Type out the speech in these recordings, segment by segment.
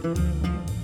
Música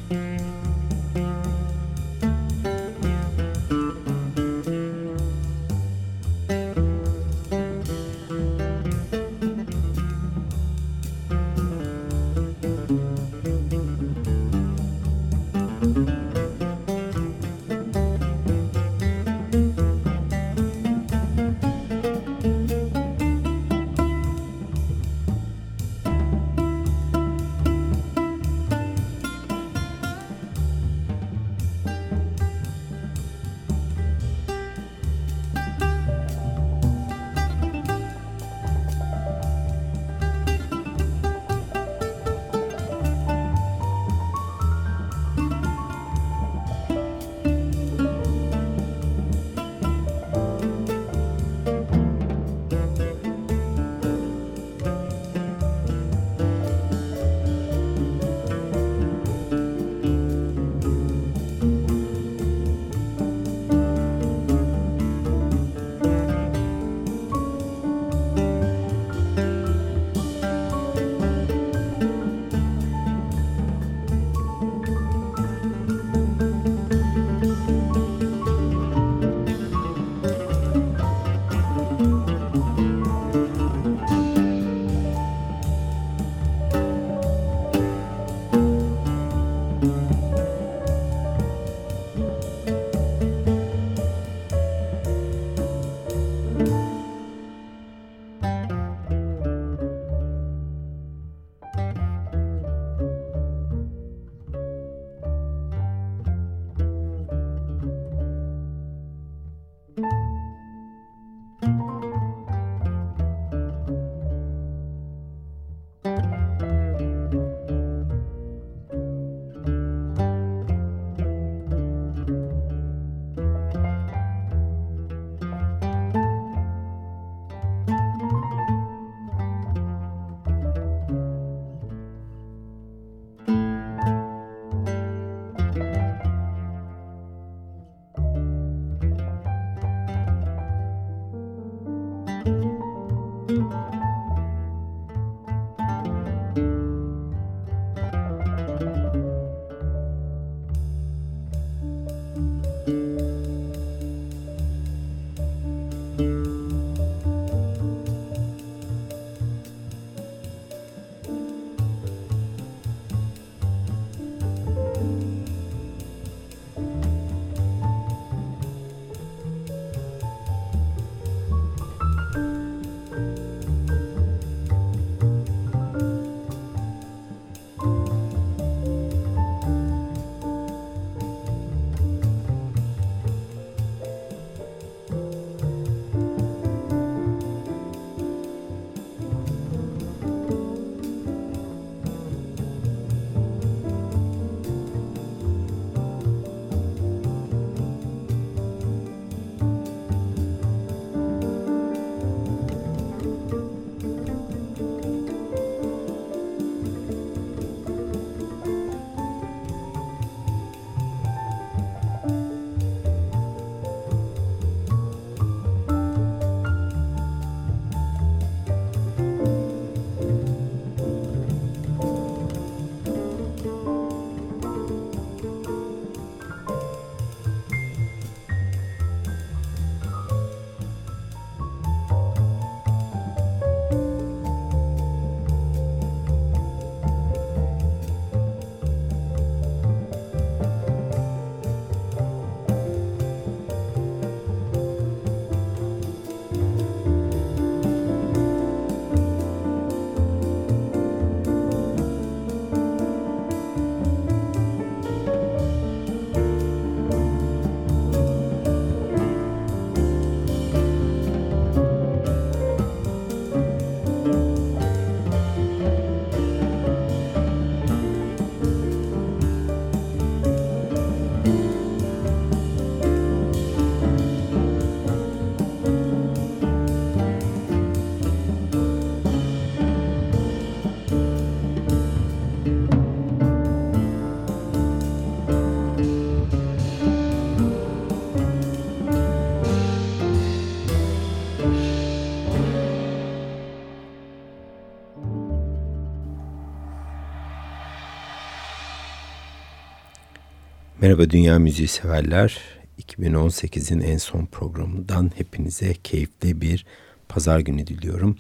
Merhaba Dünya Müziği severler. 2018'in en son programından hepinize keyifli bir pazar günü diliyorum.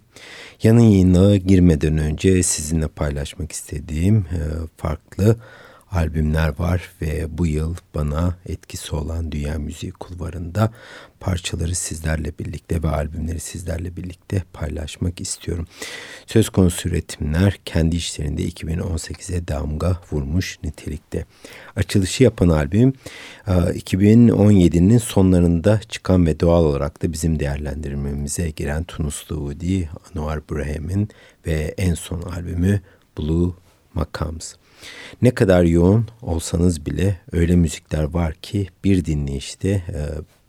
Yanın yayına girmeden önce sizinle paylaşmak istediğim e, farklı albümler var ve bu yıl bana etkisi olan Dünya Müziği Kulvarı'nda parçaları sizlerle birlikte ve albümleri sizlerle birlikte paylaşmak istiyorum. Söz konusu üretimler kendi işlerinde 2018'e damga vurmuş nitelikte. Açılışı yapan albüm 2017'nin e, sonlarında çıkan ve doğal olarak da bizim değerlendirmemize giren Tunuslu Woody, Anwar Braham'in ve en son albümü Blue Makams. Ne kadar yoğun olsanız bile öyle müzikler var ki bir dinleyişte e,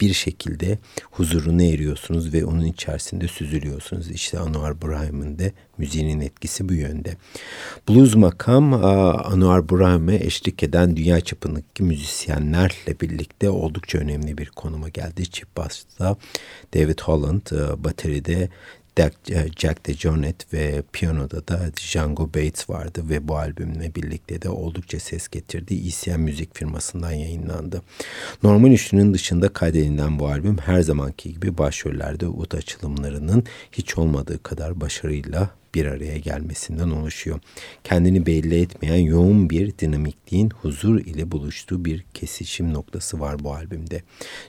bir şekilde huzuruna eriyorsunuz ve onun içerisinde süzülüyorsunuz. İşte Anwar Brahim'in de müziğinin etkisi bu yönde. Blues makam Anwar Brahim'e eşlik eden dünya çapındaki müzisyenlerle birlikte oldukça önemli bir konuma geldi. Chip Bass'ta David Holland, e, bateride e, Jack DeJohnette ve piyanoda da Django Bates vardı ve bu albümle birlikte de oldukça ses getirdi. ECM müzik firmasından yayınlandı. Normal üçlünün dışında kaydedilen bu albüm her zamanki gibi başrollerde ut açılımlarının hiç olmadığı kadar başarıyla bir araya gelmesinden oluşuyor. Kendini belli etmeyen yoğun bir dinamikliğin huzur ile buluştuğu bir kesişim noktası var bu albümde.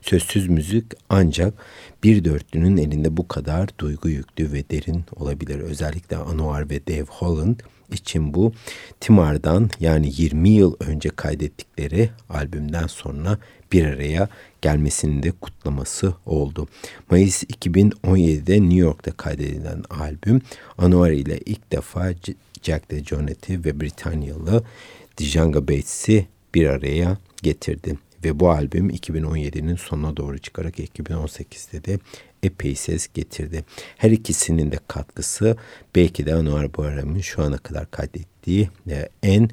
Sözsüz müzik ancak bir dörtlünün elinde bu kadar duygu yüklü ve derin olabilir. Özellikle Anwar ve Dave Holland için bu Timar'dan yani 20 yıl önce kaydettikleri albümden sonra bir araya gelmesinin de kutlaması oldu. Mayıs 2017'de New York'ta kaydedilen albüm Anwar ile ilk defa Jack DeJohnette'i ve Britanyalı Django Bates'i bir araya getirdi. Ve bu albüm 2017'nin sonuna doğru çıkarak 2018'de de epey ses getirdi. Her ikisinin de katkısı belki de Anwar Bayram'ın şu ana kadar kaydettiği e, en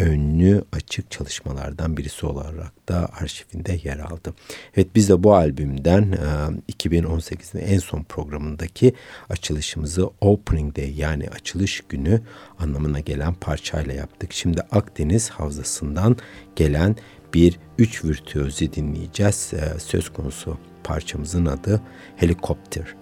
önlü açık çalışmalardan birisi olarak da arşivinde yer aldı. Evet biz de bu albümden 2018'in e, en son programındaki açılışımızı Opening Day yani açılış günü anlamına gelen parçayla yaptık. Şimdi Akdeniz Havzası'ndan gelen bir üç virtüözi dinleyeceğiz. E, söz konusu parçamızın adı Helikopter.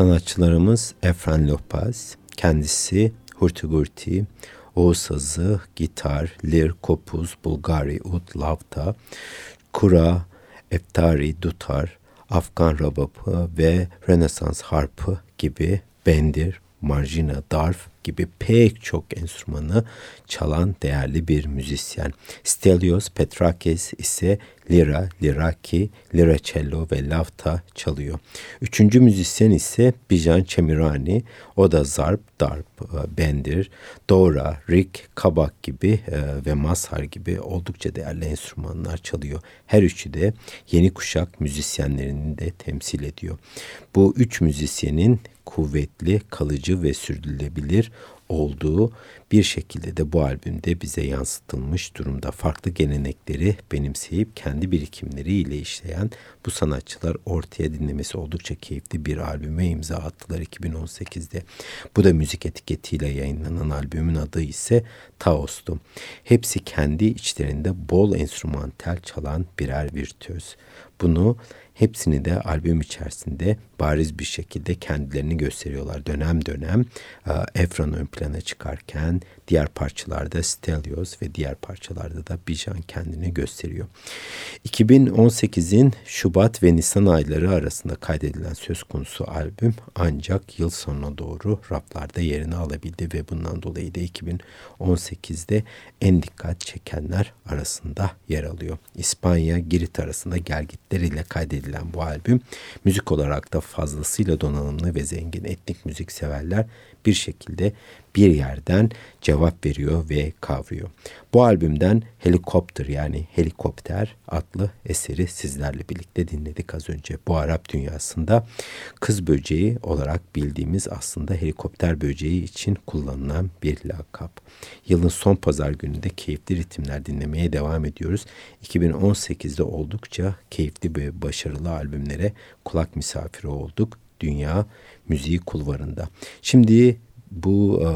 Sanatçılarımız Efren Lopez, kendisi Hurtigurti, Oğuz sazı, gitar, lir, kopuz, bulgari, ut, lavta, kura, eftari, dutar, Afgan rababı ve Rönesans harpı gibi bendir, marjina, darf gibi pek çok enstrümanı çalan değerli bir müzisyen. Stelios Petrakis ise lira, liraki, liracello ve lavta çalıyor. Üçüncü müzisyen ise Bijan Çemirani. O da zarp, darp, e, bendir, dobra, rik, kabak gibi e, ve mazhar gibi oldukça değerli enstrümanlar çalıyor. Her üçü de yeni kuşak müzisyenlerini de temsil ediyor. Bu üç müzisyenin kuvvetli, kalıcı ve sürdürülebilir olduğu bir şekilde de bu albümde bize yansıtılmış durumda. Farklı gelenekleri benimseyip kendi birikimleriyle işleyen bu sanatçılar ortaya dinlemesi oldukça keyifli bir albüme imza attılar 2018'de. Bu da müzik etiketiyle yayınlanan albümün adı ise Taos'tu. Hepsi kendi içlerinde bol enstrümantal çalan birer virtüöz. Bunu Hepsini de albüm içerisinde bariz bir şekilde kendilerini gösteriyorlar. Dönem dönem e, Efran ön plana çıkarken diğer parçalarda Stelios ve diğer parçalarda da Bijan kendini gösteriyor. 2018'in Şubat ve Nisan ayları arasında kaydedilen söz konusu albüm ancak yıl sonuna doğru raflarda yerini alabildi ve bundan dolayı da 2018'de en dikkat çekenler arasında yer alıyor. İspanya, Girit arasında gelgitleriyle kaydedilen edilen bu albüm müzik olarak da fazlasıyla donanımlı ve zengin etnik müzik severler bir şekilde bir yerden cevap veriyor ve kavruyor. Bu albümden Helikopter yani Helikopter adlı eseri sizlerle birlikte dinledik az önce. Bu Arap dünyasında kız böceği olarak bildiğimiz aslında helikopter böceği için kullanılan bir lakap. Yılın son pazar gününde keyifli ritimler dinlemeye devam ediyoruz. 2018'de oldukça keyifli ve başarılı albümlere kulak misafiri olduk. Dünya müziği kulvarında. Şimdi bu e,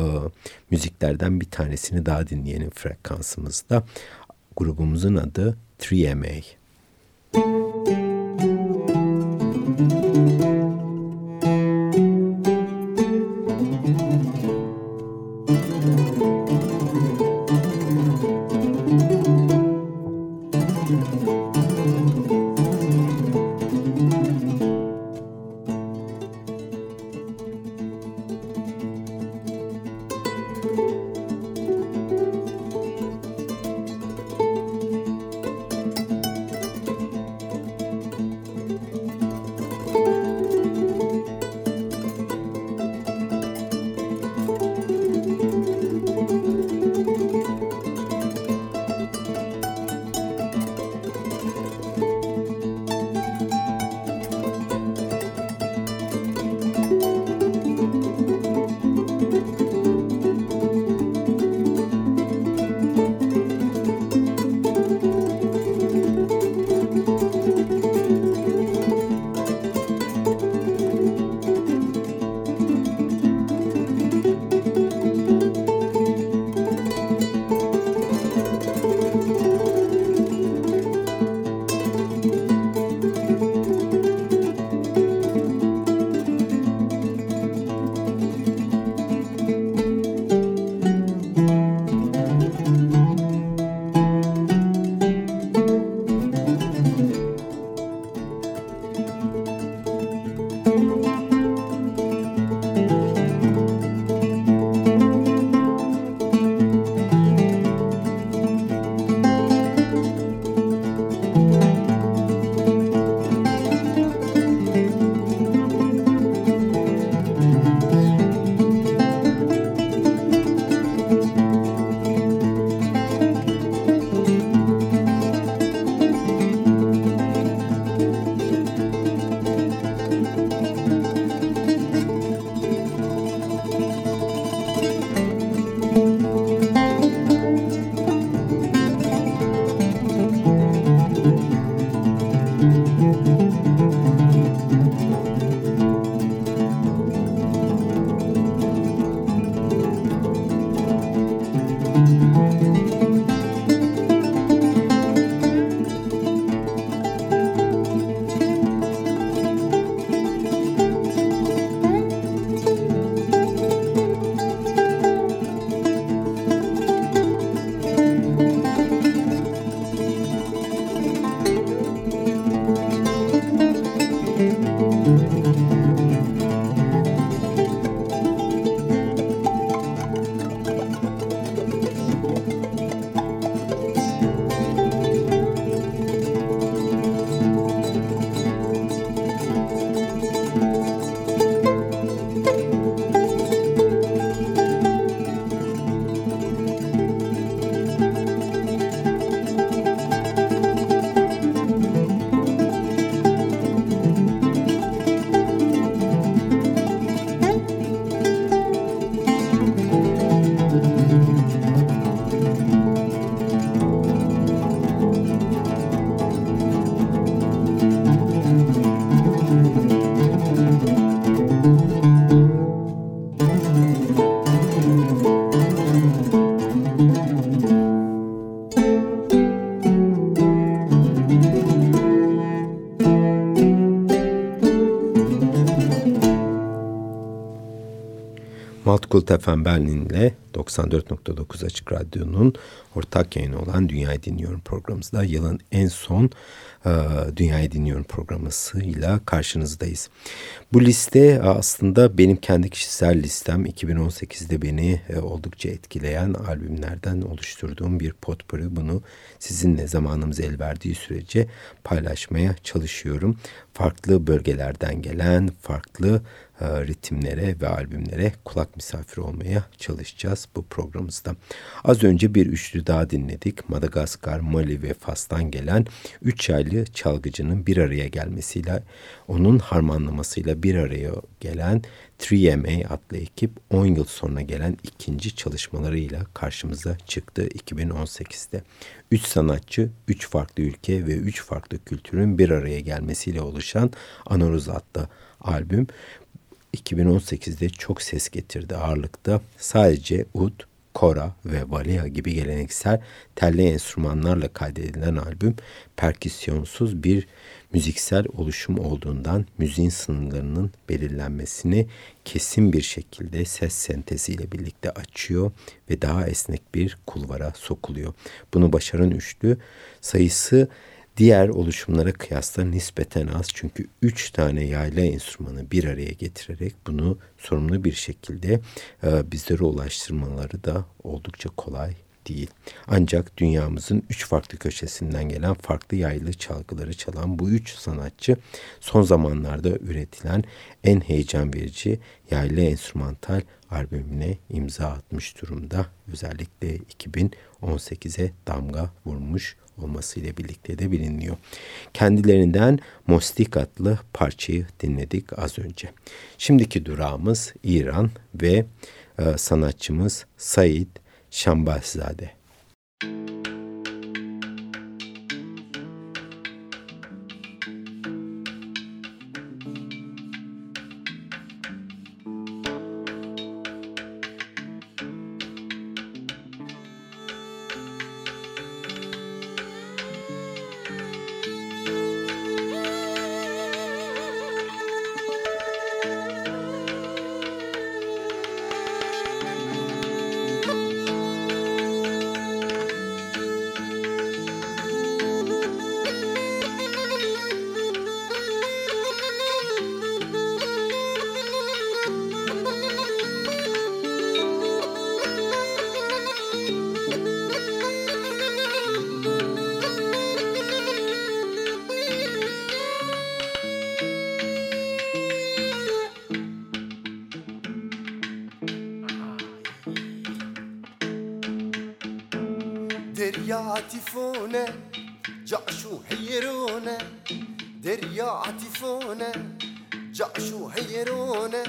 müziklerden bir tanesini daha dinleyelim frekansımızda. Grubumuzun adı 3MA. Multicult FM Berlin 94.9 Açık Radyo'nun ortak yayını olan Dünyayı Dinliyorum programımızda yılın en son e, Dünyayı Dinliyorum programısıyla karşınızdayız. Bu liste e, aslında benim kendi kişisel listem 2018'de beni e, oldukça etkileyen albümlerden oluşturduğum bir potpourri. Bunu sizinle zamanımız el verdiği sürece paylaşmaya çalışıyorum. Farklı bölgelerden gelen farklı ritimlere ve albümlere kulak misafiri olmaya çalışacağız bu programımızda. Az önce bir üçlü daha dinledik. Madagaskar, Mali ve Fas'tan gelen üç yaylı çalgıcının bir araya gelmesiyle, onun harmanlamasıyla bir araya gelen 3MA adlı ekip 10 yıl sonra gelen ikinci çalışmalarıyla karşımıza çıktı 2018'de. 3 sanatçı, 3 farklı ülke ve 3 farklı kültürün bir araya gelmesiyle oluşan Anoruz adlı albüm 2018'de çok ses getirdi ağırlıkta. Sadece ud, kora ve valia gibi geleneksel telli enstrümanlarla kaydedilen albüm perküsyonsuz bir müziksel oluşum olduğundan müziğin sınırlarının belirlenmesini kesin bir şekilde ses senteziyle birlikte açıyor ve daha esnek bir kulvara sokuluyor. Bunu başaran üçlü sayısı diğer oluşumlara kıyasla nispeten az çünkü üç tane yayla enstrümanı bir araya getirerek bunu sorumlu bir şekilde e, bizlere ulaştırmaları da oldukça kolay değil. Ancak dünyamızın üç farklı köşesinden gelen farklı yaylı çalgıları çalan bu üç sanatçı son zamanlarda üretilen en heyecan verici yaylı enstrümantal albümüne imza atmış durumda. Özellikle 2018'e damga vurmuş olmasıyla birlikte de biliniyor. Kendilerinden Mostik adlı parçayı dinledik az önce. Şimdiki durağımız İran ve e, sanatçımız Said Şambahzade. عفونه جعشو دریا عطیفونه جاشو جعشو حيرونه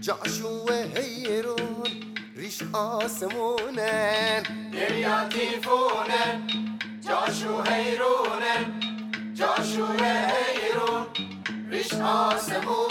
جاشو وحيرون ریش آسمونه. دریا عطیفونه جاشو حیرونه جاشو حیرون ریش آسمونه.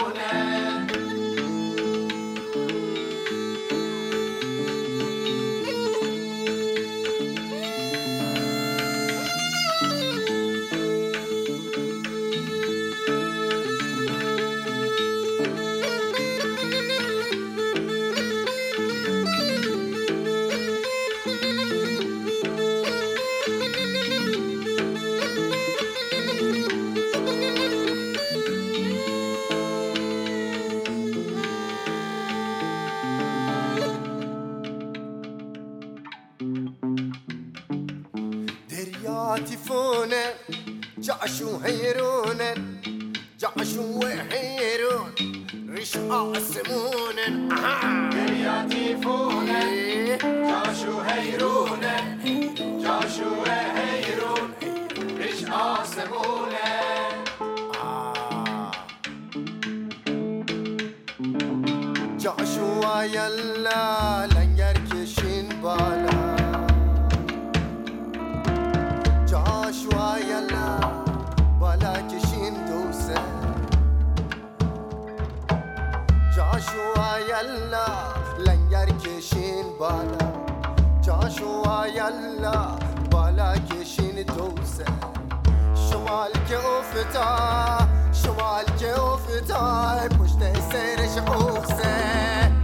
قاسمون جعشو يلا لن يركشين بالا جعشو يلا بالا کشین دوسه جاشوا یلا لنگر کشین بالا جاشوا یلا بالا کشین دوسه شمال که افتا شمال که افتا پشت سرش اوسه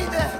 いいね。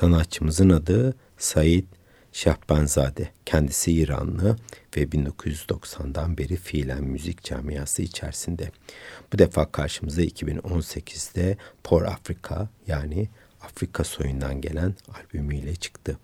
Sanatçımızın adı Said Şahbanzade. Kendisi İranlı ve 1990'dan beri fiilen müzik camiası içerisinde. Bu defa karşımıza 2018'de Por Afrika yani Afrika soyundan gelen albümüyle çıktı.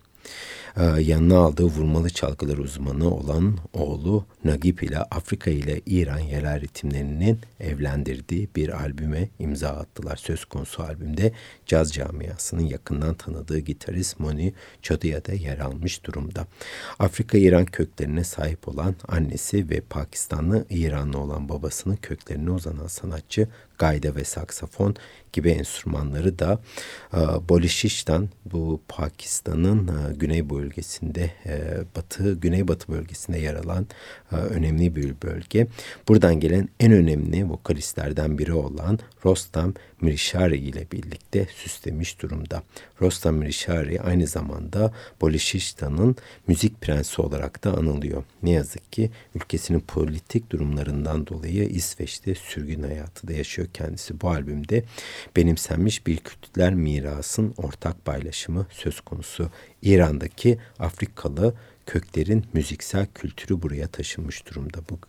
Ee, yanına aldığı vurmalı çalgılar uzmanı olan oğlu Nagip ile Afrika ile İran yerel ritimlerinin evlendirdiği bir albüme imza attılar. Söz konusu albümde caz camiasının yakından tanıdığı gitarist Moni Chodia da yer almış durumda. Afrika-İran köklerine sahip olan annesi ve Pakistanlı İranlı olan babasının köklerine uzanan sanatçı gayda ve saksafon gibi enstrümanları da e, Bolişiş'ten bu Pakistan'ın e, güney bölgesinde e, batı güneybatı bölgesinde yer alan önemli bir bölge. Buradan gelen en önemli vokalistlerden biri olan Rostam Mirishari ile birlikte süslemiş durumda. Rostam Mirishari aynı zamanda Bolişistan'ın müzik prensi olarak da anılıyor. Ne yazık ki ülkesinin politik durumlarından dolayı İsveç'te sürgün hayatı da yaşıyor kendisi. Bu albümde benimsenmiş bir kültürler mirasın ortak paylaşımı söz konusu. İran'daki Afrikalı köklerin müziksel kültürü buraya taşınmış durumda. Bu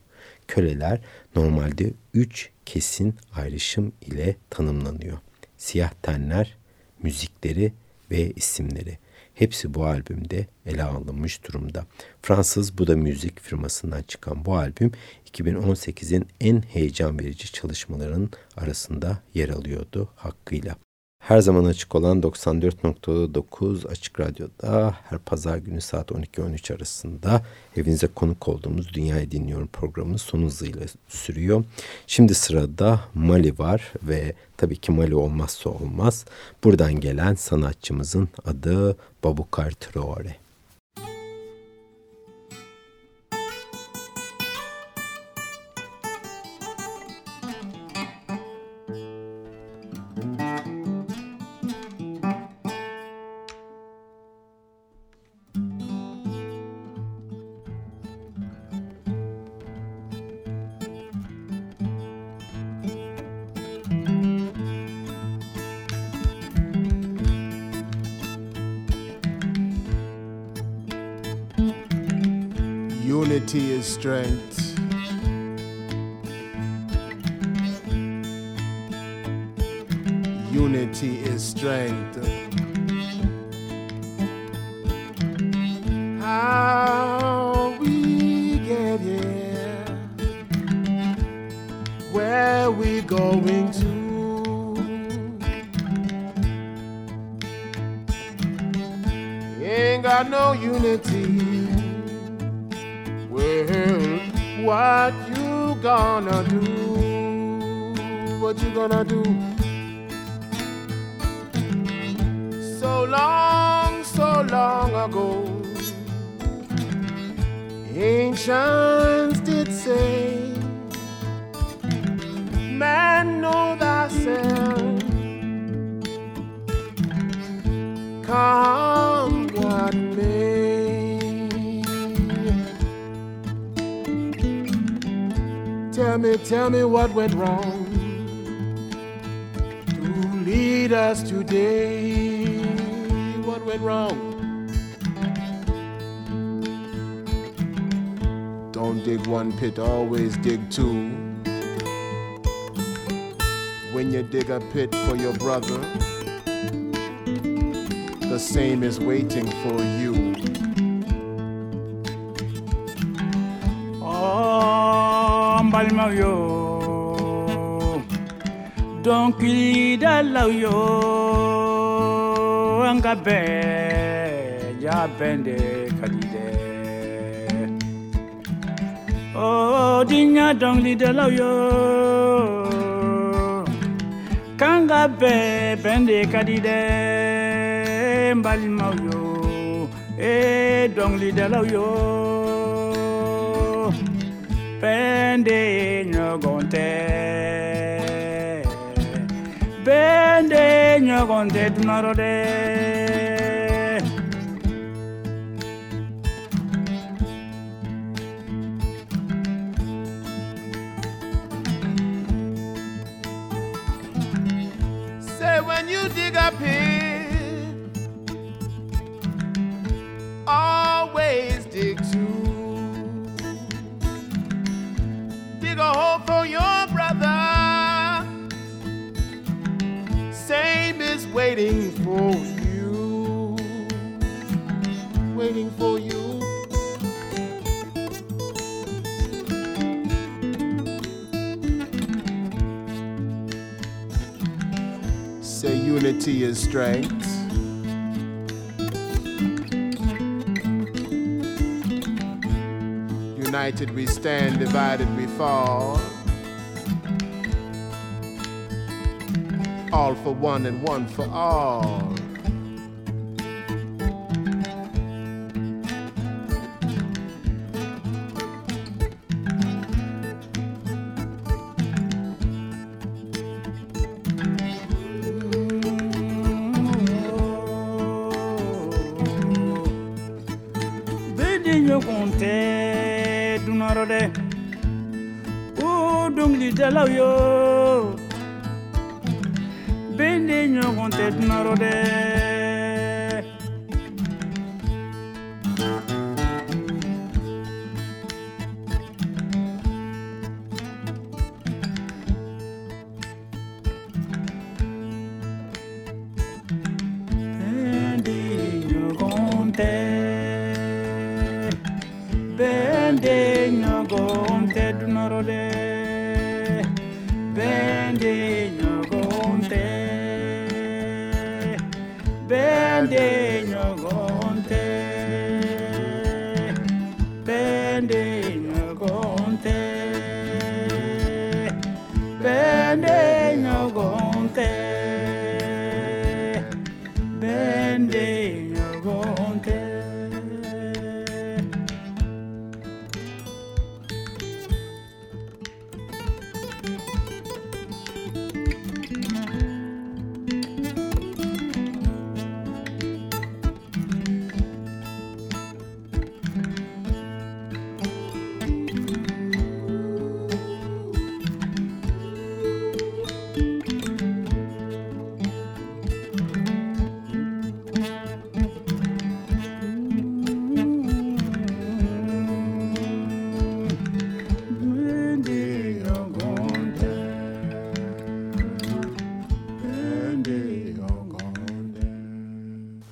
köleler normalde üç kesin ayrışım ile tanımlanıyor. Siyah tenler, müzikleri ve isimleri. Hepsi bu albümde ele alınmış durumda. Fransız Buda Müzik firmasından çıkan bu albüm 2018'in en heyecan verici çalışmaların arasında yer alıyordu hakkıyla. Her zaman açık olan 94.9 Açık Radyo'da her pazar günü saat 12-13 arasında evinize konuk olduğumuz Dünyayı Dinliyorum programının son hızıyla sürüyor. Şimdi sırada Mali var ve tabii ki Mali olmazsa olmaz. Buradan gelen sanatçımızın adı Babukar Traore. Lead us today. What went wrong? Don't dig one pit, always dig two. When you dig a pit for your brother, the same is waiting for you. Oh, mbalima yo donc lida la yo anga be ya bende kalide oh dinya dong lida la yo kanga be bende kalide mbali maw yo e dong lida la yo bende nyogonte. 녀건 대두나라래. For you. Say unity is strength. United we stand, divided we fall. All for one and one for all.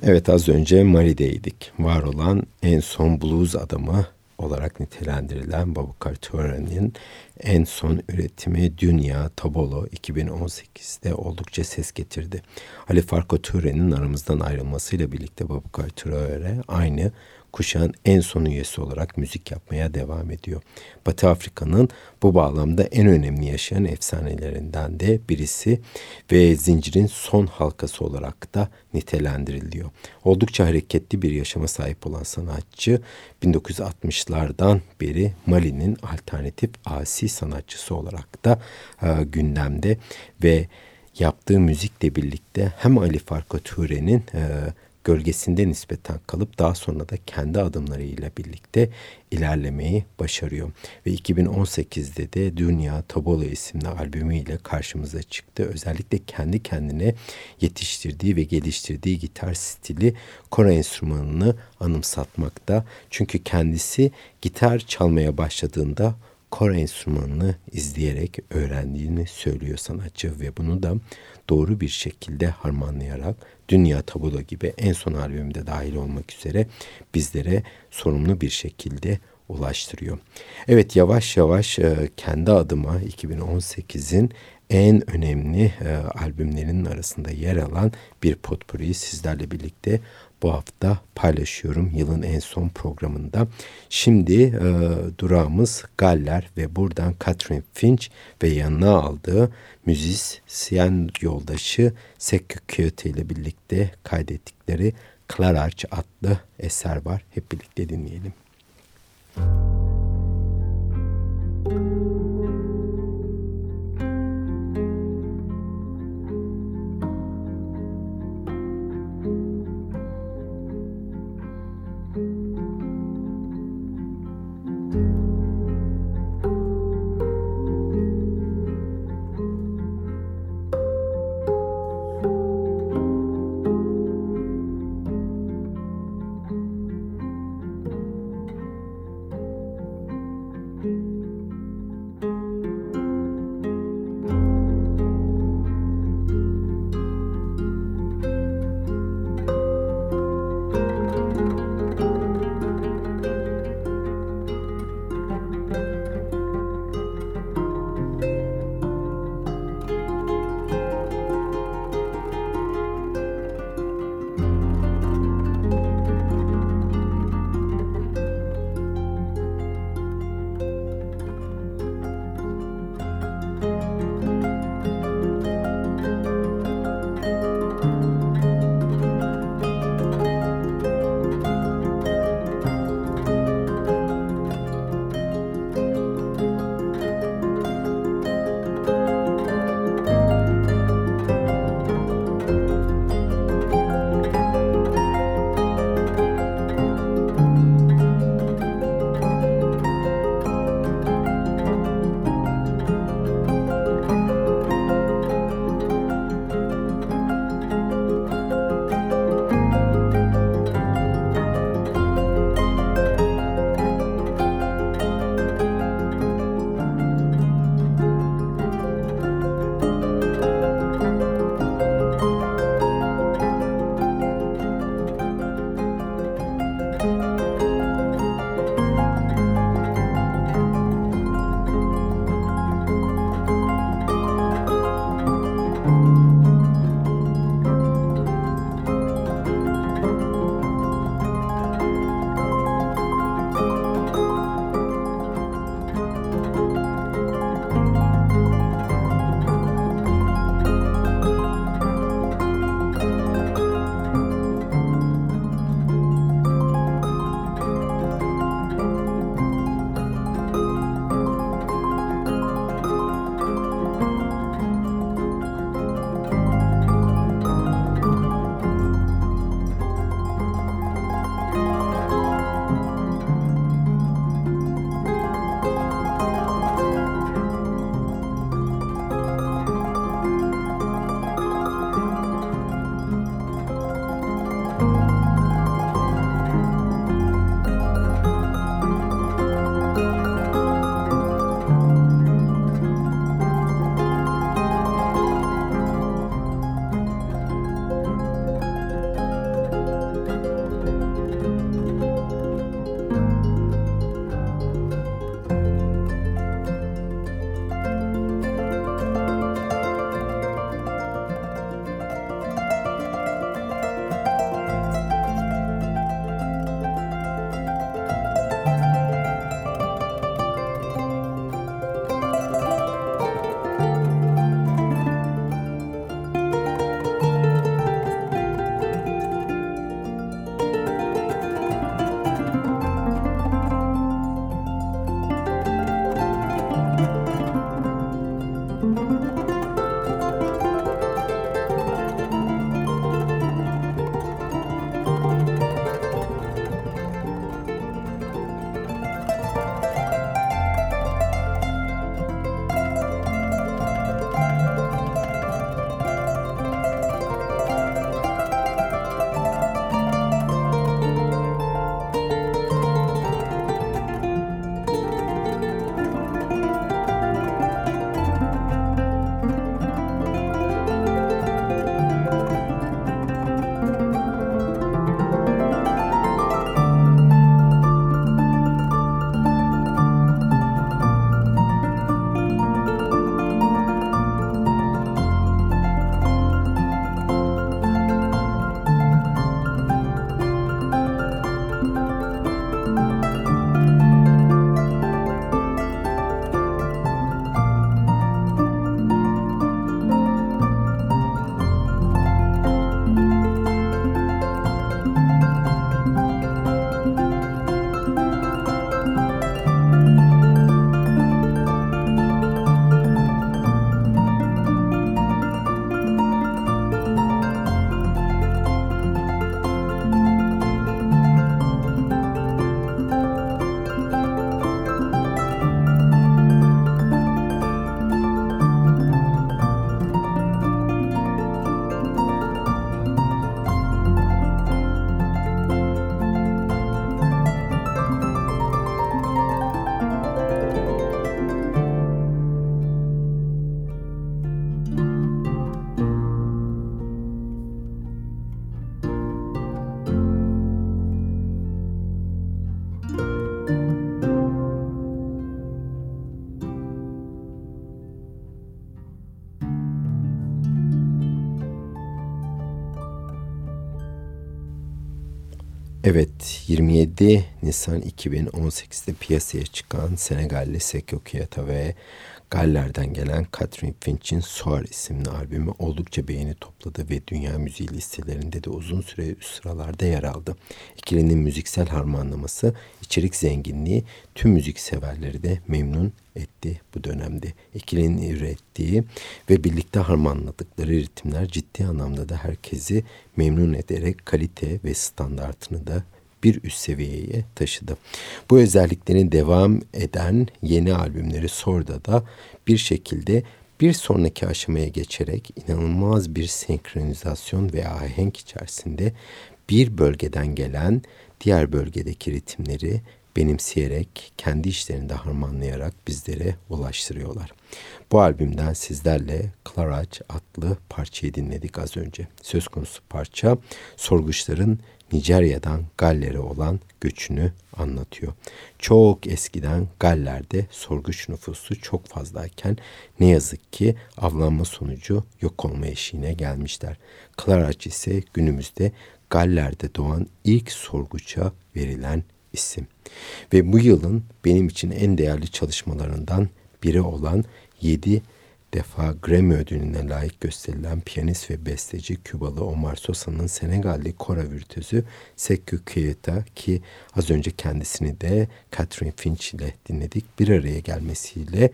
Evet az önce Mari'deydik. Var olan en son blues adamı olarak nitelendirilen Babukar Tören'in en son üretimi Dünya Tabolo 2018'de oldukça ses getirdi. Ali Farko Tören'in aramızdan ayrılmasıyla birlikte Babukar Töre aynı kuşağın en son üyesi olarak müzik yapmaya devam ediyor. Batı Afrika'nın bu bağlamda en önemli yaşayan efsanelerinden de birisi ve zincirin son halkası olarak da nitelendiriliyor. Oldukça hareketli bir yaşama sahip olan sanatçı 1960'lardan beri Mali'nin alternatif asi sanatçısı olarak da e, gündemde ve yaptığı müzikle birlikte hem Ali Farka Ture'nin e, gölgesinde nispeten kalıp daha sonra da kendi adımlarıyla birlikte ilerlemeyi başarıyor. Ve 2018'de de Dünya Tabolo isimli albümüyle karşımıza çıktı. Özellikle kendi kendine yetiştirdiği ve geliştirdiği gitar stili kora enstrümanını anımsatmakta. Çünkü kendisi gitar çalmaya başladığında kor enstrümanını izleyerek öğrendiğini söylüyor sanatçı ve bunu da doğru bir şekilde harmanlayarak Dünya Tabula gibi en son albümde dahil olmak üzere bizlere sorumlu bir şekilde ulaştırıyor. Evet yavaş yavaş e, kendi adıma 2018'in en önemli e, albümlerinin arasında yer alan bir potpourri sizlerle birlikte bu hafta paylaşıyorum yılın en son programında. Şimdi e, durağımız Galler ve buradan Catherine Finch ve yanına aldığı müzisyen yoldaşı Sekü Kyoto ile birlikte kaydettikleri Klararç adlı eser var. Hep birlikte dinleyelim. Müzik Evet 27 Nisan 2018'de piyasaya çıkan Senegalli Seko Kiyata ve Galler'den gelen Catherine Finch'in Soar isimli albümü oldukça beğeni topladı ve dünya müziği listelerinde de uzun süre üst sıralarda yer aldı. İkilinin müziksel harmanlaması, içerik zenginliği tüm müzik severleri de memnun etti bu dönemde. İkilinin ürettiği ve birlikte harmanladıkları ritimler ciddi anlamda da herkesi memnun ederek kalite ve standartını da bir üst seviyeye taşıdı. Bu özelliklerin devam eden yeni albümleri Sorda da bir şekilde bir sonraki aşamaya geçerek inanılmaz bir senkronizasyon ve ahenk içerisinde bir bölgeden gelen diğer bölgedeki ritimleri benimseyerek kendi işlerinde harmanlayarak bizlere ulaştırıyorlar. Bu albümden sizlerle Clarage adlı parçayı dinledik az önce. Söz konusu parça sorguçların Nijerya'dan Galler'e olan göçünü anlatıyor. Çok eskiden Galler'de sorguç nüfusu çok fazlayken ne yazık ki avlanma sonucu yok olma eşiğine gelmişler. Clarac ise günümüzde Galler'de doğan ilk sorguça verilen isim. Ve bu yılın benim için en değerli çalışmalarından biri olan 7 defa Grammy ödülüne layık gösterilen piyanist ve besteci Kübalı Omar Sosa'nın Senegalli kora virtüözü Sekou Keita ki az önce kendisini de Catherine Finch ile dinledik. Bir araya gelmesiyle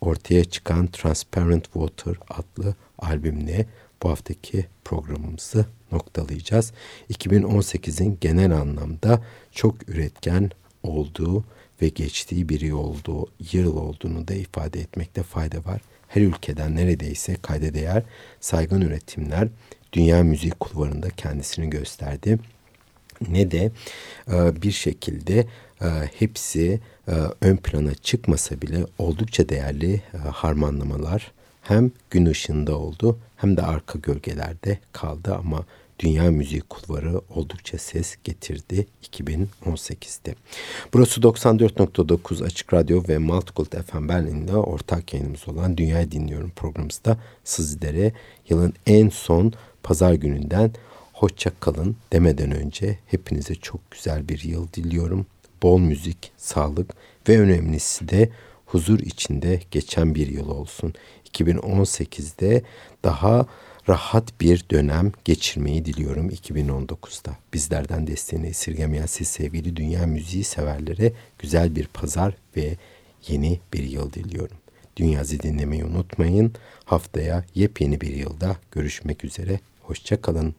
ortaya çıkan Transparent Water adlı albümle bu haftaki programımızı noktalayacağız. 2018'in genel anlamda çok üretken olduğu ve geçtiği bir yıl olduğu, yıl olduğunu da ifade etmekte fayda var her ülkeden neredeyse kayda değer saygın üretimler dünya müzik kulvarında kendisini gösterdi. Ne de e, bir şekilde e, hepsi e, ön plana çıkmasa bile oldukça değerli harmanlamalar hem gün ışığında oldu hem de arka gölgelerde kaldı ama dünya müziği kulvarı oldukça ses getirdi 2018'de. Burası 94.9 Açık Radyo ve Multicult FM Berlin'de ortak yayınımız olan Dünyayı Dinliyorum programımızda sizlere yılın en son pazar gününden hoşça kalın demeden önce hepinize çok güzel bir yıl diliyorum. Bol müzik, sağlık ve önemlisi de huzur içinde geçen bir yıl olsun. 2018'de daha rahat bir dönem geçirmeyi diliyorum 2019'da. Bizlerden desteğini esirgemeyen siz sevgili dünya müziği severlere güzel bir pazar ve yeni bir yıl diliyorum. Dünyazı dinlemeyi unutmayın. Haftaya yepyeni bir yılda görüşmek üzere. Hoşçakalın.